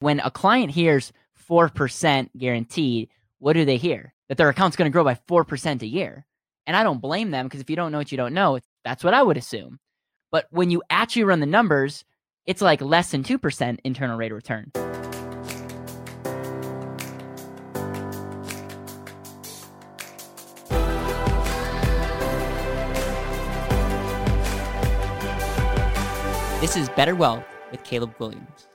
When a client hears 4% guaranteed, what do they hear? That their account's going to grow by 4% a year. And I don't blame them because if you don't know what you don't know, that's what I would assume. But when you actually run the numbers, it's like less than 2% internal rate of return. This is Better Wealth with Caleb Williams.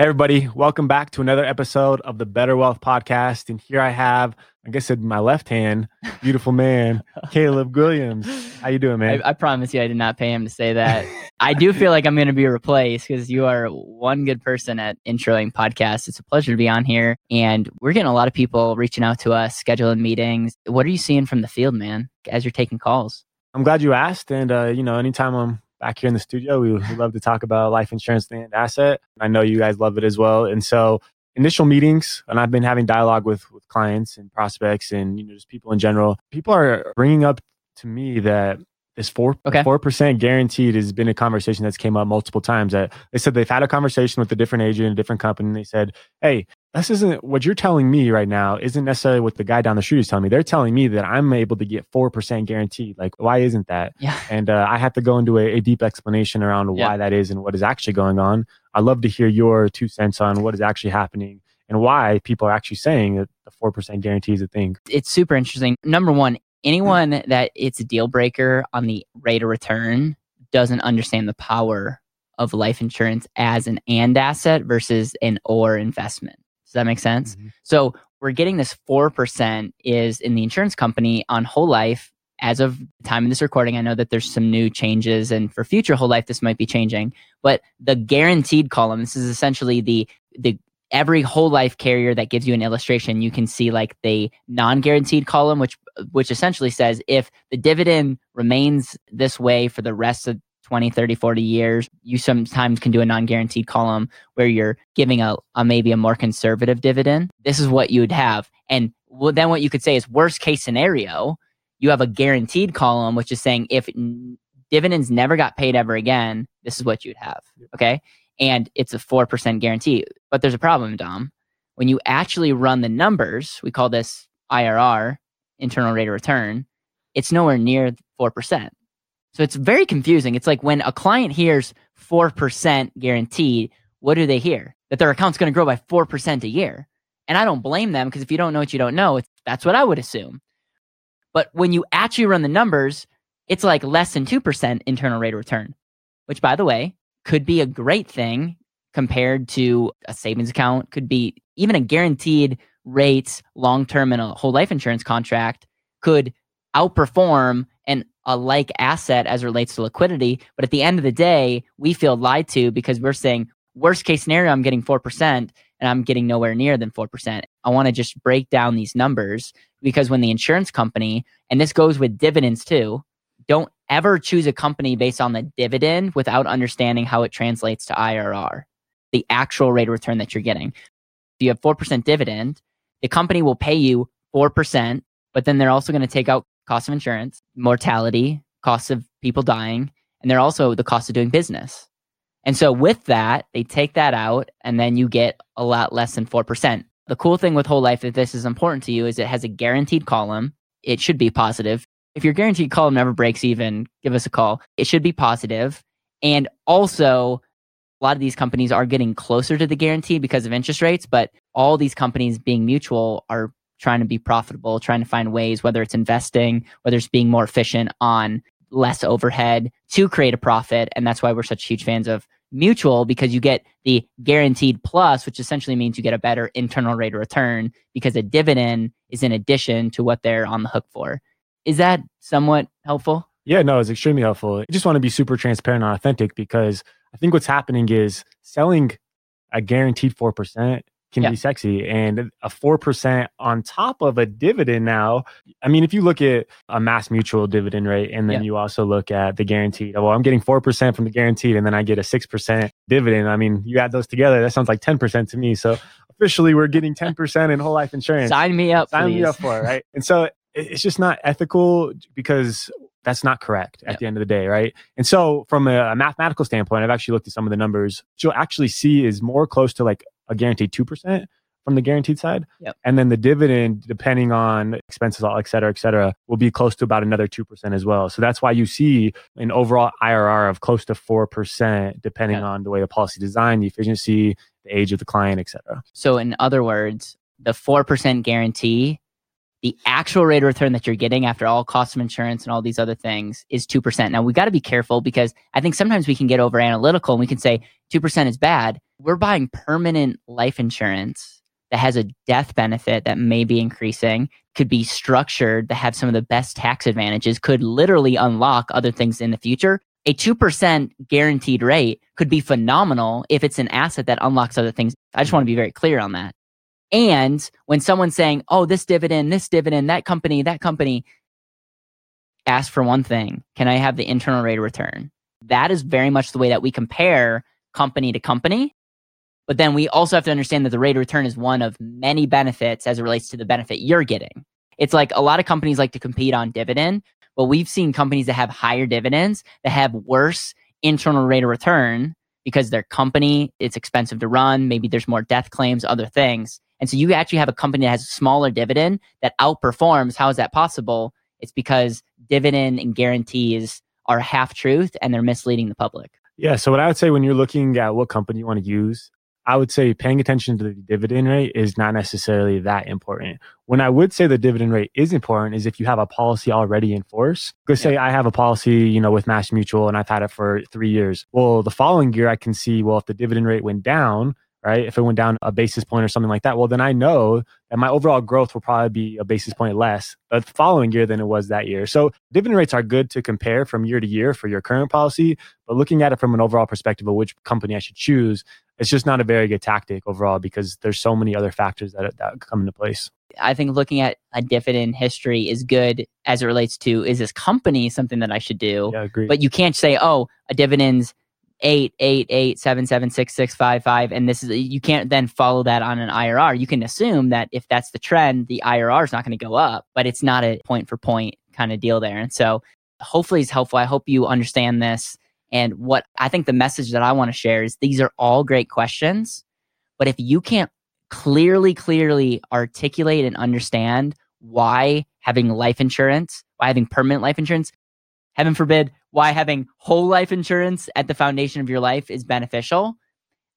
Hey, everybody. Welcome back to another episode of the Better Wealth Podcast. And here I have, I guess, in my left hand, beautiful man, Caleb Williams. How you doing, man? I, I promise you, I did not pay him to say that. I do feel like I'm going to be replaced because you are one good person at introing podcasts. It's a pleasure to be on here. And we're getting a lot of people reaching out to us, scheduling meetings. What are you seeing from the field, man, as you're taking calls? I'm glad you asked. And, uh, you know, anytime I'm back here in the studio. We, love to talk about life insurance and asset. I know you guys love it as well. And so initial meetings, and I've been having dialogue with, with clients and prospects and, you know, just people in general. People are bringing up to me that this four four percent guaranteed has been a conversation that's came up multiple times. That they said they've had a conversation with a different agent, a different company, and they said, "Hey, this isn't what you're telling me right now. Isn't necessarily what the guy down the street is telling me. They're telling me that I'm able to get four percent guaranteed. Like, why isn't that? Yeah. And uh, I have to go into a, a deep explanation around Yeah. why that is and what is actually going on. I'd love to hear your two cents on what is actually happening and why people are actually saying that the four percent guarantee is a thing. It's super interesting. Number one, anyone that it's a deal breaker on the rate of return doesn't understand the power of life insurance as an and asset versus an or investment. Does that make sense? Mhm. So we're getting this 4% is in the insurance company on whole life. As of the time of this recording, I know that there's some new changes and for future whole life, this might be changing, but the guaranteed column, this is essentially the, the, every whole life carrier that gives you an illustration, you can see like the non-guaranteed column, which, which essentially says if the dividend remains this way for the rest of 20, 30, 40 years, you sometimes can do a non-guaranteed column where you're giving a, a maybe a more conservative dividend. This is what you would have. And well, then what you could say is worst case scenario, you have a guaranteed column, which is saying if n- dividends never got paid ever again, this is what you'd have. Okay. And it's a 4% guarantee. But there's a problem, Dom. When you actually run the numbers, we call this IRR, internal rate of return, it's nowhere near 4%. So it's very confusing. It's like when a client hears 4% guaranteed, what do they hear? That their account's going to grow by 4% a year. And I don't blame them because if you don't know what you don't know, that's what I would assume. But when you actually run the numbers, it's like less than 2% internal rate of return, which by the way, could be a great thing compared to a savings account, could be even a guaranteed rates long term in a whole life insurance contract could outperform an a like asset as relates to liquidity. But at the end of the day, we feel lied to because we're saying worst case scenario, I'm getting 4% and I'm getting nowhere near than 4%. I want to just break down these numbers because when the insurance company, and this goes with dividends too, don't ever choose a company based on the dividend without understanding how it translates to IRR, the actual rate of return that you're getting. If you have 4% dividend, the company will pay you 4%, but then they're also going to take out cost of insurance, mortality, cost of people dying, and they're also the cost of doing business. And so with that, they take that out and then you get a lot less than 4%. The cool thing with whole life, if this is important to you, is it has a guaranteed column. It should be positive. If your guaranteed column never breaks even, give us a call. It should be positive. And also, a lot of these companies are getting closer to the guarantee because of interest rates, but all these companies being mutual are trying to be profitable, trying to find ways, whether it's investing, whether it's being more efficient on less overhead to create a profit. And that's why we're such huge fans of mutual because you get the guaranteed plus, which essentially means you get a better internal rate of return because a dividend is in addition to what they're on the hook for. Is that somewhat helpful? Yeah, no, it's extremely helpful. I just want to be super transparent and authentic because I think what's happening is selling a guaranteed 4% can Yeah. be sexy and a 4% on top of a dividend now. I mean, if you look at a mass mutual dividend rate and then Yeah. you also look at the guaranteed, oh, well, I'm getting 4% from the guaranteed and then I get a 6% dividend. I mean, you add those together, that sounds like 10% to me. So officially we're getting 10% in whole life insurance Sign me up, sign please. me up for it, right? And so it's just not ethical because that's not correct at Yep. the end of the day, right? And so from a, a mathematical standpoint, I've actually looked at some of the numbers. What you'll actually see is more close to like a guaranteed 2% from the guaranteed side. Yep. And then the dividend, depending on expenses, et cetera, et cetera, will be close to about another 2% as well. So that's why you see an overall IRR of close to 4%, depending Yep. on the way the policy design, the efficiency, the age of the client, et cetera. So, in other words, the 4% guarantee, the actual rate of return that you're getting after all costs of insurance and all these other things is 2%. Now, we got to be careful because I think sometimes we can get over analytical and we can say 2% is bad. We're buying permanent life insurance that has a death benefit that may be increasing, could be structured to have some of the best tax advantages, could literally unlock other things in the future. A 2% guaranteed rate could be phenomenal if it's an asset that unlocks other things. I just want to be very clear on that. And when someone's saying, oh, this dividend, this dividend, that company, that company, ask for one thing Can I have the internal rate of return? That is very much the way that we compare company to company. But then we also have to understand that the rate of return is one of many benefits as it relates to the benefit you're getting. It's like a lot of companies like to compete on dividend, but we've seen companies that have higher dividends that have worse internal rate of return because their company it's expensive to run maybe there's more death claims other things and so you actually have a company that has a smaller dividend that outperforms how is that possible it's because dividend and guarantees are half truth and they're misleading the public Yeah. So what I would say when you're looking at what company you want to use, I would say paying attention to the dividend rate is not necessarily that important. When I would say the dividend rate is important is if you have a policy already in force. Because say I have a policy, you know, with Mass Mutual and I've had it for three years. Well, the following year I can see, well, if the dividend rate went down, right? If it went down a basis point or something like that, well, then I know that my overall growth will probably be a basis point less the following year than it was that year. So dividend rates are good to compare from year to year for your current policy, but looking at it from an overall perspective of which company I should choose, it's just not a very good tactic overall because there's so many other factors that, that come into place. i think looking at a dividend history is good as it relates to is this company something that i should do Yeah, I agree. but you can't say, oh, a dividend's eight, eight, eight, seven, seven, six, six, five, five, and this is you can't then follow that on an IRR. You can assume that if that's the trend, the IRR is not going to go up, but it's not a point for point kind of deal there. And so hopefully it's helpful. I hope you understand this. And what I think the message that I want to share is these are all great questions, but if you can't clearly, clearly articulate and understand why having life insurance, why having permanent life insurance, heaven forbid, why having whole life insurance at the foundation of your life is beneficial.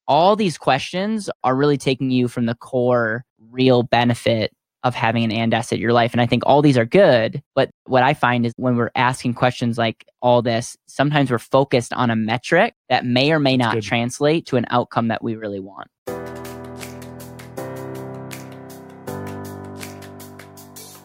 All these questions are really taking you from the core real benefit of having an and asset in your life. And I think all these are good. But what I find is when we're asking questions like all this, sometimes we're focused on a metric that may or may not translate to an outcome that we really want.